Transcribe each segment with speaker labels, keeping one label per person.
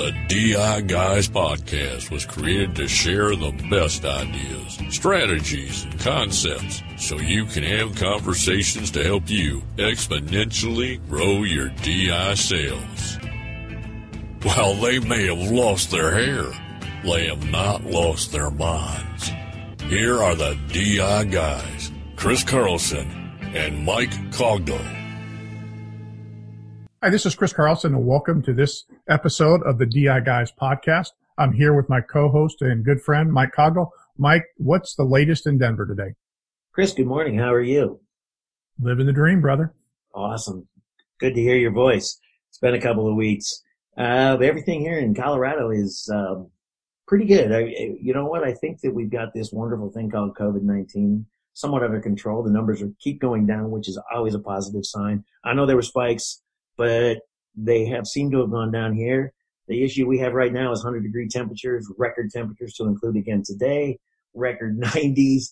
Speaker 1: The DI Guys podcast was created to share the best ideas, strategies, and concepts so you can have conversations to help you exponentially grow your DI sales. While they may have lost their hair, they have not lost their minds. Here are the DI Guys, Chris Carlson and Mike Cogdell.
Speaker 2: Hi, this is Chris Carlson, and welcome to this episode of the DI Guys podcast. I'm here with my co-host and good friend, Mike Cogdell. Mike, what's the latest in Denver today?
Speaker 3: Chris, good morning. How are you?
Speaker 2: Living the dream, brother.
Speaker 3: Awesome. Good to hear your voice. It's been a couple of weeks. Uh, everything here in Colorado is um, pretty good. I, you know what? I think that we've got this wonderful thing called COVID-19 somewhat under control. The numbers are keep going down, which is always a positive sign. I know there were spikes but they have seemed to have gone down here. The issue we have right now is 100 degree temperatures, record temperatures to include again today, record 90s,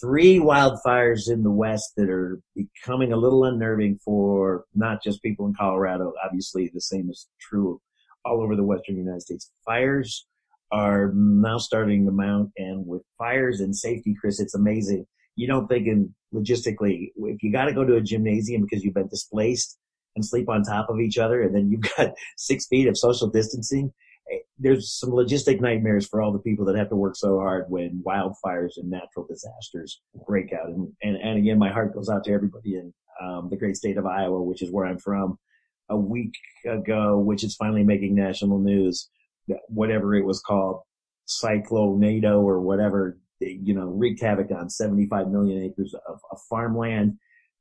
Speaker 3: three wildfires in the west that are becoming a little unnerving for not just people in Colorado. Obviously, the same is true all over the western United States. Fires are now starting to mount, and with fires and safety, Chris, it's amazing. You don't think in logistically, if you got to go to a gymnasium because you've been displaced, and sleep on top of each other, and then you've got six feet of social distancing. Eh, there's some logistic nightmares for all the people that have to work so hard when wildfires and natural disasters break out. And, and, and again, my heart goes out to everybody in um, the great state of Iowa, which is where I'm from. A week ago, which is finally making national news, whatever it was called, Cyclonado or whatever, you know, wreaked havoc on 75 million acres of, of farmland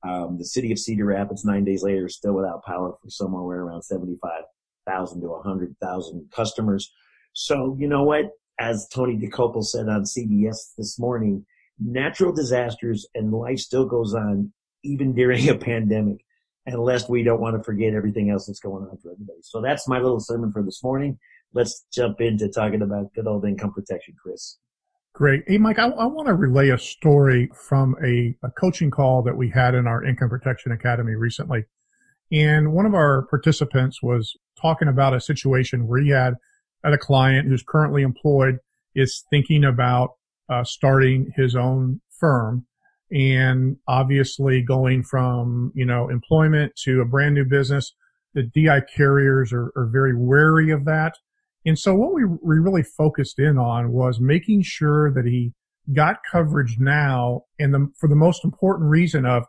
Speaker 3: um, the city of Cedar Rapids, nine days later, is still without power for somewhere around 75,000 to 100,000 customers. So, you know what? As Tony Dokoupil said on CBS this morning, natural disasters and life still goes on even during a pandemic. unless we don't want to forget everything else that's going on for everybody. So that's my little sermon for this morning. Let's jump into talking about good old income protection, Chris.
Speaker 2: Great. Hey, Mike, I, I want to relay a story from a, a, coaching call that we had in our Income Protection Academy recently. And one of our participants was talking about a situation where he had, a client who's currently employed is thinking about uh, starting his own firm and obviously going from, you know, employment to a brand new business. The DI carriers are, are very wary of that. And so what we, we really focused in on was making sure that he got coverage now and the, for the most important reason of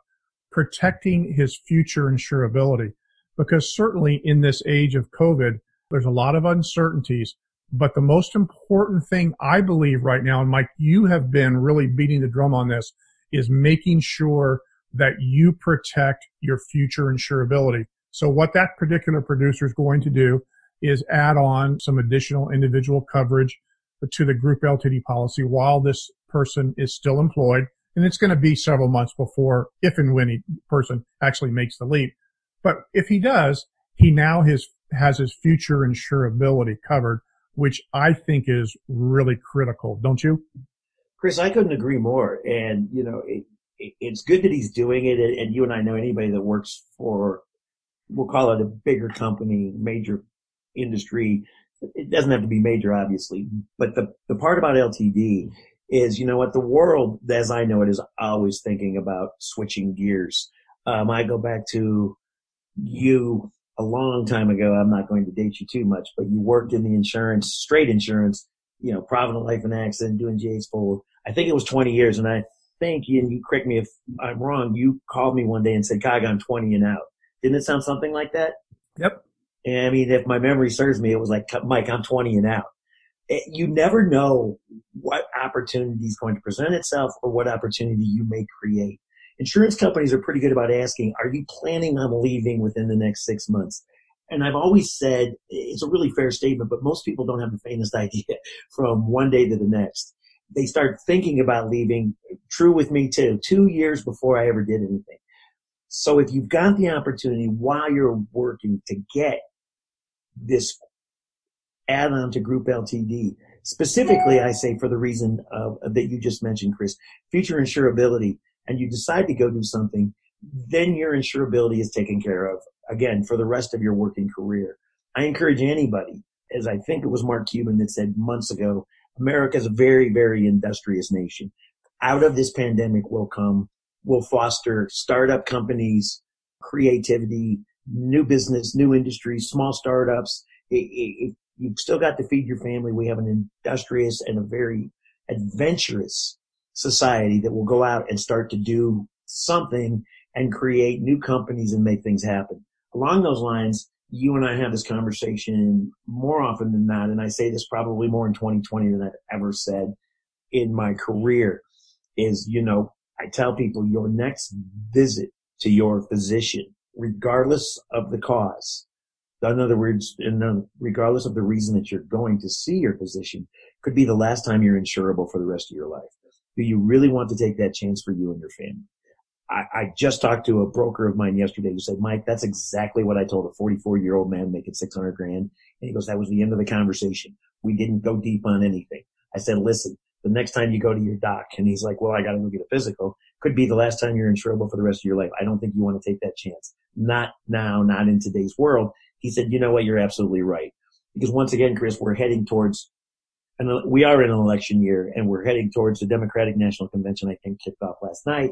Speaker 2: protecting his future insurability. Because certainly in this age of COVID, there's a lot of uncertainties. But the most important thing I believe right now, and Mike, you have been really beating the drum on this, is making sure that you protect your future insurability. So what that particular producer is going to do is add on some additional individual coverage to the group LTD policy while this person is still employed. And it's going to be several months before, if and when a person actually makes the leap. But if he does, he now has, has his future insurability covered, which I think is really critical. Don't you?
Speaker 3: Chris, I couldn't agree more. And, you know, it, it, it's good that he's doing it. And you and I know anybody that works for, we'll call it a bigger company, major industry. It doesn't have to be major, obviously, but the, the part about LTD is, you know what, the world, as I know it, is always thinking about switching gears. Um, I go back to you a long time ago. I'm not going to date you too much, but you worked in the insurance, straight insurance, you know, Provident Life and Accident, doing J's for, I think it was 20 years. And I think, and you correct me if I'm wrong, you called me one day and said, Cog, I'm 20 and out. Didn't it sound something like that?
Speaker 2: Yep.
Speaker 3: And I mean, if my memory serves me, it was like, Mike, I'm 20 and out. It, you never know what opportunity is going to present itself or what opportunity you may create. Insurance companies are pretty good about asking, are you planning on leaving within the next six months? And I've always said eh, it's a really fair statement, but most people don't have the faintest idea from one day to the next. They start thinking about leaving. True with me too. Two years before I ever did anything. So if you've got the opportunity while you're working to get this add on to group LTD. Specifically, I say for the reason of, that you just mentioned, Chris, future insurability, and you decide to go do something, then your insurability is taken care of again for the rest of your working career. I encourage anybody as I think it was Mark Cuban that said months ago, America is a very, very industrious nation. Out of this pandemic will come, will foster startup companies, creativity, new business, new industries, small startups. It, it, you've still got to feed your family. We have an industrious and a very adventurous society that will go out and start to do something and create new companies and make things happen. Along those lines, you and I have this conversation more often than not, and I say this probably more in 2020 than I've ever said in my career is, you know, I tell people your next visit to your physician, regardless of the cause, in other words, in, regardless of the reason that you're going to see your physician, could be the last time you're insurable for the rest of your life. Do you really want to take that chance for you and your family? I, I just talked to a broker of mine yesterday who said, Mike, that's exactly what I told a 44 year old man making 600 grand. And he goes, that was the end of the conversation. We didn't go deep on anything. I said, listen, the next time you go to your doc and he's like, well, I got to go get a physical could be the last time you're in insurable for the rest of your life. I don't think you want to take that chance. Not now, not in today's world. He said, you know what? You're absolutely right. Because once again, Chris, we're heading towards, and we are in an election year and we're heading towards the Democratic National Convention, I think kicked off last night.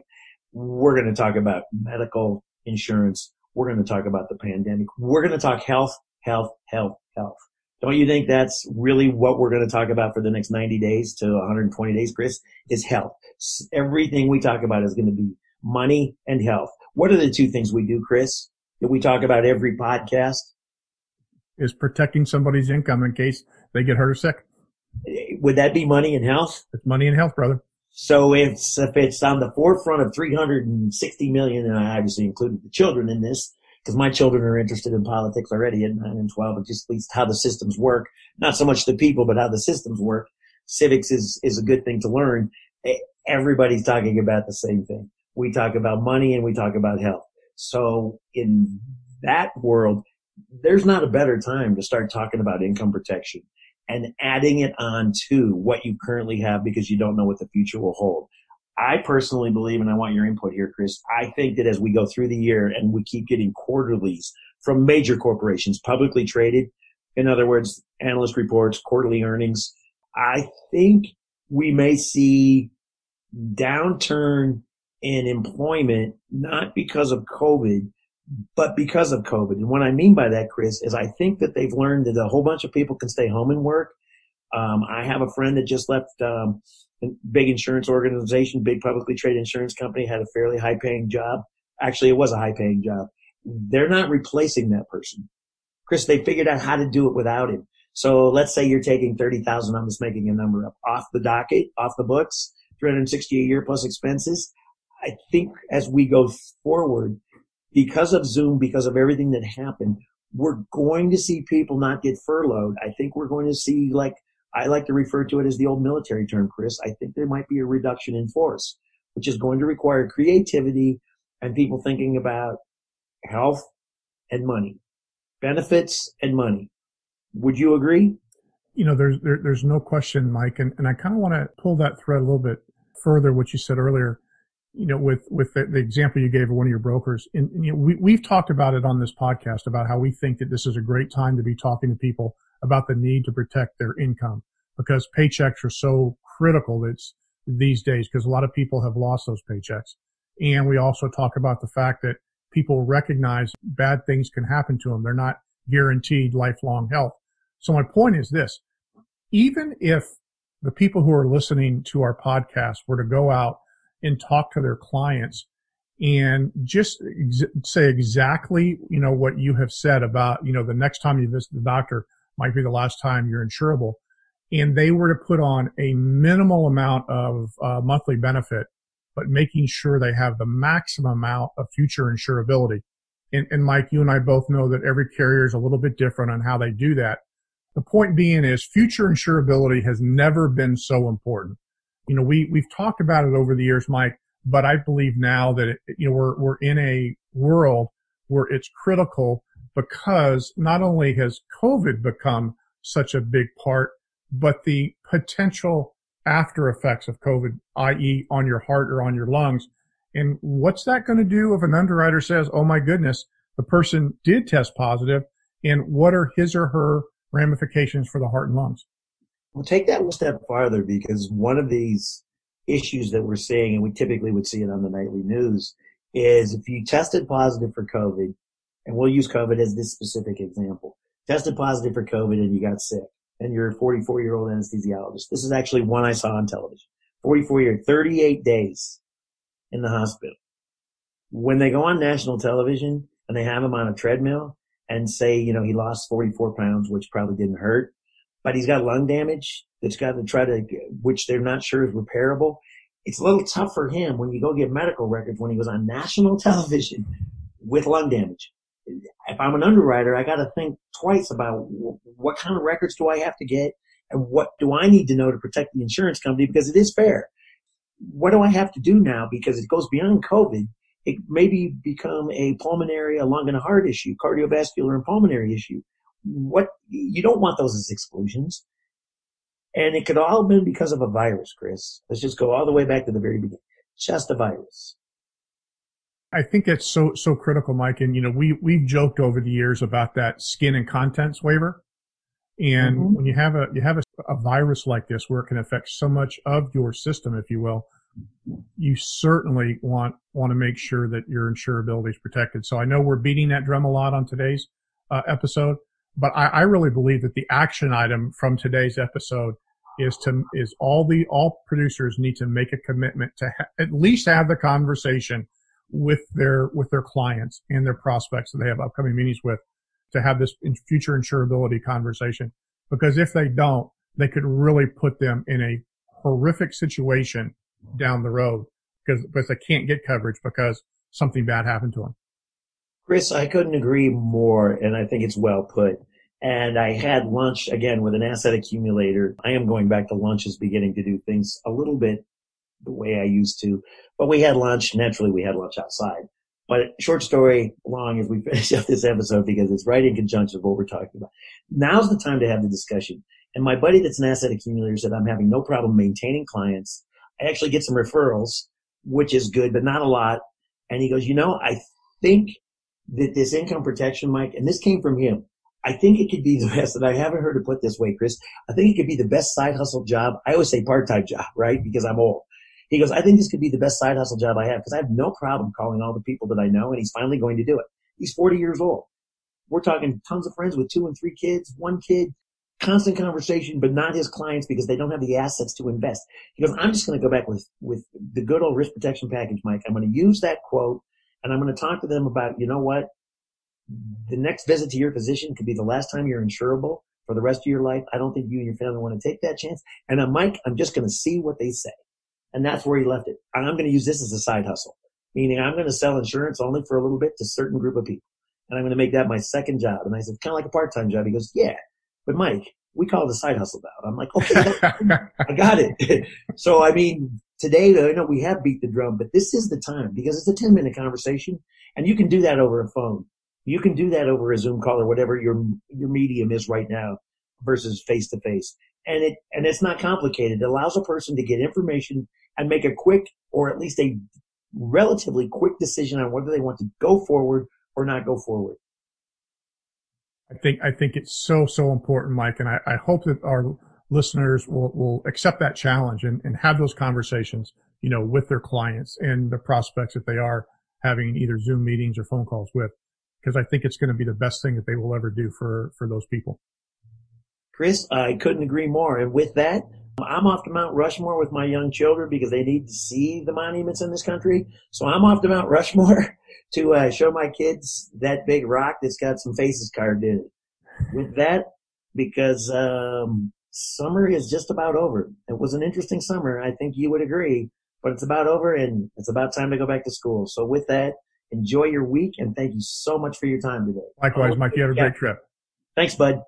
Speaker 3: We're going to talk about medical insurance. We're going to talk about the pandemic. We're going to talk health, health, health, health. Don't you think that's really what we're going to talk about for the next 90 days to 120 days, Chris? Is health. Everything we talk about is going to be money and health. What are the two things we do, Chris, that we talk about every podcast?
Speaker 2: Is protecting somebody's income in case they get hurt or sick.
Speaker 3: Eh, would that be money and health?
Speaker 2: It's money and health, brother.
Speaker 3: So if, if it's on the forefront of 360 million, and I obviously included the children in this, because my children are interested in politics already at 9 and 12, but just at least how the systems work. Not so much the people, but how the systems work. Civics is, is a good thing to learn. Eh, Everybody's talking about the same thing. We talk about money and we talk about health. So in that world, there's not a better time to start talking about income protection and adding it on to what you currently have because you don't know what the future will hold. I personally believe, and I want your input here, Chris. I think that as we go through the year and we keep getting quarterlies from major corporations, publicly traded, in other words, analyst reports, quarterly earnings, I think we may see downturn in employment, not because of COVID, but because of COVID. And what I mean by that, Chris, is I think that they've learned that a whole bunch of people can stay home and work. Um, I have a friend that just left um, a big insurance organization, big publicly traded insurance company, had a fairly high paying job. Actually, it was a high paying job. They're not replacing that person. Chris, they figured out how to do it without him. So let's say you're taking 30,000, I'm just making a number up, off the docket, off the books, 360 a year plus expenses. I think as we go forward, because of Zoom, because of everything that happened, we're going to see people not get furloughed. I think we're going to see, like, I like to refer to it as the old military term, Chris. I think there might be a reduction in force, which is going to require creativity and people thinking about health and money, benefits and money. Would you agree?
Speaker 2: You know, there's there, there's no question, Mike, and, and I kind of want to pull that thread a little bit further. What you said earlier, you know, with, with the, the, example you gave of one of your brokers. And, you know, we, we've talked about it on this podcast about how we think that this is a great time to be talking to people about the need to protect their income because paychecks are so critical these days because a lot of people have lost those paychecks. And we also talk about the fact that people recognize bad things can happen to them. They're not guaranteed lifelong health. So my point is this, even if the people who are listening to our podcast were to go out and talk to their clients and just ex- say exactly, you know, what you have said about, you know, the next time you visit the doctor might be the last time you're insurable. And they were to put on a minimal amount of uh, monthly benefit, but making sure they have the maximum amount of future insurability. And, and Mike, you and I both know that every carrier is a little bit different on how they do that. The point being is future insurability has never been so important you know, we, we've talked about it over the years, Mike, but I believe now that, it, you know, we're, we're in a world where it's critical because not only has COVID become such a big part, but the potential after effects of COVID, i.e. on your heart or on your lungs. And what's that going to do if an underwriter says, Oh my goodness, the person did test positive and what are his or her ramifications for the heart and lungs.
Speaker 3: We'll take that one step farther because one of these issues that we're seeing, and we typically would see it on the nightly news, is if you tested positive for COVID, and we'll use COVID as this specific example, tested positive for COVID and you got sick, and you're a 44 year old anesthesiologist. This is actually one I saw on television. 44 year, 38 days in the hospital. When they go on national television and they have him on a treadmill and say, you know, he lost 44 pounds, which probably didn't hurt, but he's got lung damage that's got to try to, which they're not sure is repairable. It's a little tough for him when you go get medical records when he was on national television with lung damage. If I'm an underwriter, I got to think twice about what kind of records do I have to get and what do I need to know to protect the insurance company because it is fair. What do I have to do now because it goes beyond COVID? It maybe become a pulmonary, a lung and a heart issue, cardiovascular and pulmonary issue. What you don't want those as exclusions. And it could all have been because of a virus, Chris. Let's just go all the way back to the very beginning. Just a virus.
Speaker 2: I think that's so so critical, Mike. And you know, we we've joked over the years about that skin and contents waiver. And mm-hmm. when you have a you have a, a, virus like this where it can affect so much of your system, if you will, you certainly want want to make sure that your insurability is protected. So I know we're beating that drum a lot on today's uh, episode, but I, I really believe that the action item from today's episode is to is all the all producers need to make a commitment to ha- at least have the conversation with their with their clients and their prospects that they have upcoming meetings with to have this future insurability conversation. Because if they don't, they could really put them in a horrific situation down the road because, because they can't get coverage because something bad happened to them.
Speaker 3: Chris, I couldn't agree more. And I think it's well put. And I had lunch again with an asset accumulator. I am going back to lunches, beginning to do things a little bit the way I used to. But we had lunch. Naturally, we had lunch outside. But short story long as we finish up this episode because it's right in conjunction with what we're talking about. Now's the time to have the discussion. And my buddy that's an asset accumulator said, I'm having no problem maintaining clients. I actually get some referrals, which is good, but not a lot. And he goes, you know, I think that this income protection, Mike, and this came from him. I think it could be the best, and I haven't heard it put this way, Chris. I think it could be the best side hustle job. I always say part-time job, right? Because I'm old. He goes, I think this could be the best side hustle job I have because I have no problem calling all the people that I know and he's finally going to do it. He's 40 years old. We're talking tons of friends with two and three kids, one kid, constant conversation, but not his clients because they don't have the assets to invest. He goes, I'm just going to go back with, with the good old risk protection package, Mike. I'm going to use that quote and I'm going to talk to them about, you know what? The next visit to your physician could be the last time you're insurable for the rest of your life. I don't think you and your family want to take that chance. And I'm Mike, I'm just going to see what they say. And that's where he left it. And I'm going to use this as a side hustle, meaning I'm going to sell insurance only for a little bit to certain group of people. And I'm going to make that my second job. And I said, kind of like a part-time job. He goes, yeah, but Mike, we call a side hustle now. I'm like, okay, I got it. so, I mean, today, I know we have beat the drum, but this is the time because it's a 10 minute conversation and you can do that over a phone. You can do that over a Zoom call or whatever your, your medium is right now versus face to face. And it, and it's not complicated. It allows a person to get information and make a quick or at least a relatively quick decision on whether they want to go forward or not go forward.
Speaker 2: I think I think it's so so important, Mike, and I, I hope that our listeners will, will accept that challenge and, and have those conversations, you know, with their clients and the prospects that they are having either Zoom meetings or phone calls with, because I think it's going to be the best thing that they will ever do for for those people.
Speaker 3: Chris, I couldn't agree more. And with that, I'm off to Mount Rushmore with my young children because they need to see the monuments in this country. So I'm off to Mount Rushmore to uh, show my kids that big rock that's got some faces carved in it. With that, because um, summer is just about over. It was an interesting summer. I think you would agree, but it's about over and it's about time to go back to school. So with that, enjoy your week and thank you so much for your time today.
Speaker 2: Likewise, Mike. You have a great trip.
Speaker 3: Thanks, bud.